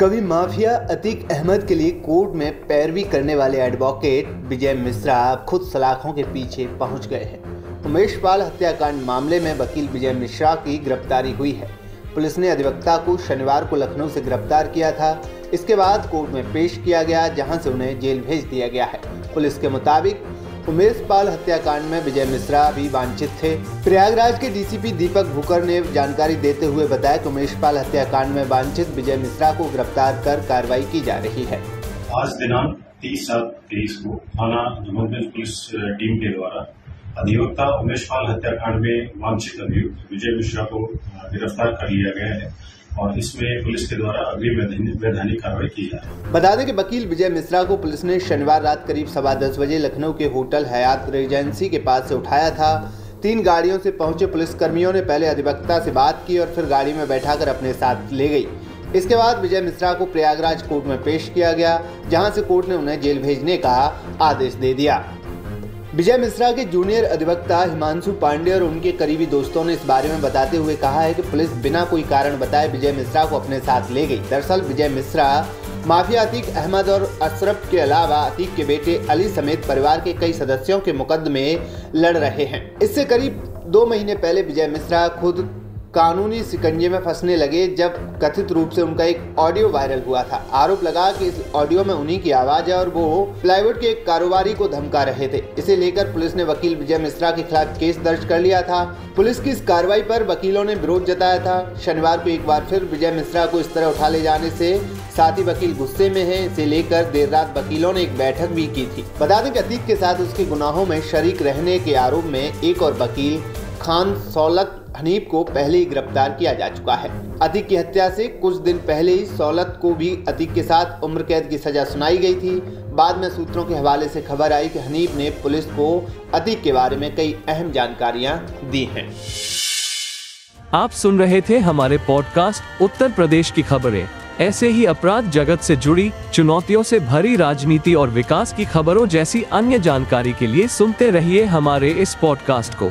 कवि माफिया अतीक अहमद के लिए कोर्ट में पैरवी करने वाले एडवोकेट विजय मिश्रा खुद सलाखों के पीछे पहुँच गए हैं। उमेश पाल हत्याकांड मामले में वकील विजय मिश्रा की गिरफ्तारी हुई है। पुलिस ने अधिवक्ता को शनिवार को लखनऊ से गिरफ़्तार किया था। इसके बाद कोर्ट में पेश किया गया, जहाँ से उन्हें जेल भेज दिया गया है। पुलिस के मुताबिक उमेश पाल हत्याकांड में विजय मिश्रा भी वांछित थे। प्रयागराज के डीसीपी दीपक भूकर ने जानकारी देते हुए बताया कि उमेश पाल हत्याकांड में वांछित विजय मिश्रा को गिरफ़्तार कर कार्रवाई की जा रही है। आज दिनांक तीस सात तेईस को थाना पुलिस टीम के द्वारा अधिवक्ता उमेश पाल हत्याकांड में वांछित अभियुक्त विजय मिश्रा को गिरफ़्तार कर लिया गया है। और इसमें पुलिस के द्वारा अग्रिम वैधानिक कार्रवाई की जा रही है। बता दें कि वकील विजय मिश्रा को पुलिस ने शनिवार रात करीब सवा दस बजे लखनऊ के होटल हयात रेजेंसी के पास से उठाया था। तीन गाड़ियों से पहुँचे पुलिस कर्मियों ने पहले अधिवक्ता से बात की और फिर गाड़ी में बैठाकर अपने साथ ले गई। इसके बाद विजय मिश्रा को प्रयागराज कोर्ट में पेश किया गया, जहाँ से कोर्ट ने उन्हें जेल भेजने का आदेश दे दिया। विजय मिश्रा के जूनियर अधिवक्ता हिमांशु पांडे और उनके करीबी दोस्तों ने इस बारे में बताते हुए कहा है कि पुलिस बिना कोई कारण बताए विजय मिश्रा को अपने साथ ले गई। दरअसल, विजय मिश्रा माफिया अतीक अहमद और अशरफ के अलावा अतीक के बेटे अली समेत परिवार के कई सदस्यों के मुकदमे लड़ रहे हैं। इससे करीब दो महीने पहले विजय मिश्रा खुद कानूनी सिकंजे में फंसने लगे जब कथित रूप से उनका एक ऑडियो वायरल हुआ था। आरोप लगा कि इस ऑडियो में उन्हीं की आवाज़ है और वो प्लाईवुड के एक कारोबारी को धमका रहे थे। इसे लेकर पुलिस ने वकील विजय मिश्रा के खिलाफ केस दर्ज कर लिया था। पुलिस की इस कार्रवाई पर वकीलों ने विरोध जताया था। शनिवार को एक बार फिर विजय मिश्रा को इस तरह उठा ले जाने से साथ वकील गुस्से में है। इसे लेकर देर रात वकीलों ने एक बैठक भी की थी। बता दें कि के साथ उसके गुनाहों में शरीक रहने के आरोप में एक और वकील खान सौलत हनीफ को पहले ही गिरफ़्तार किया जा चुका है। अतीक की हत्या से कुछ दिन पहले ही सौलत को भी अतीक के साथ उम्र कैद की सजा सुनाई गई थी। बाद में सूत्रों के हवाले से खबर आई कि हनीफ ने पुलिस को अतीक के बारे में कई अहम जानकारियाँ दी हैं। आप सुन रहे थे हमारे पॉडकास्ट उत्तर प्रदेश की खबरें। ऐसे ही अपराध जगत से जुड़ी, चुनौतियों से भरी राजनीति और विकास की खबरों जैसी अन्य जानकारी के लिए सुनते रहिए हमारे इस पॉडकास्ट को।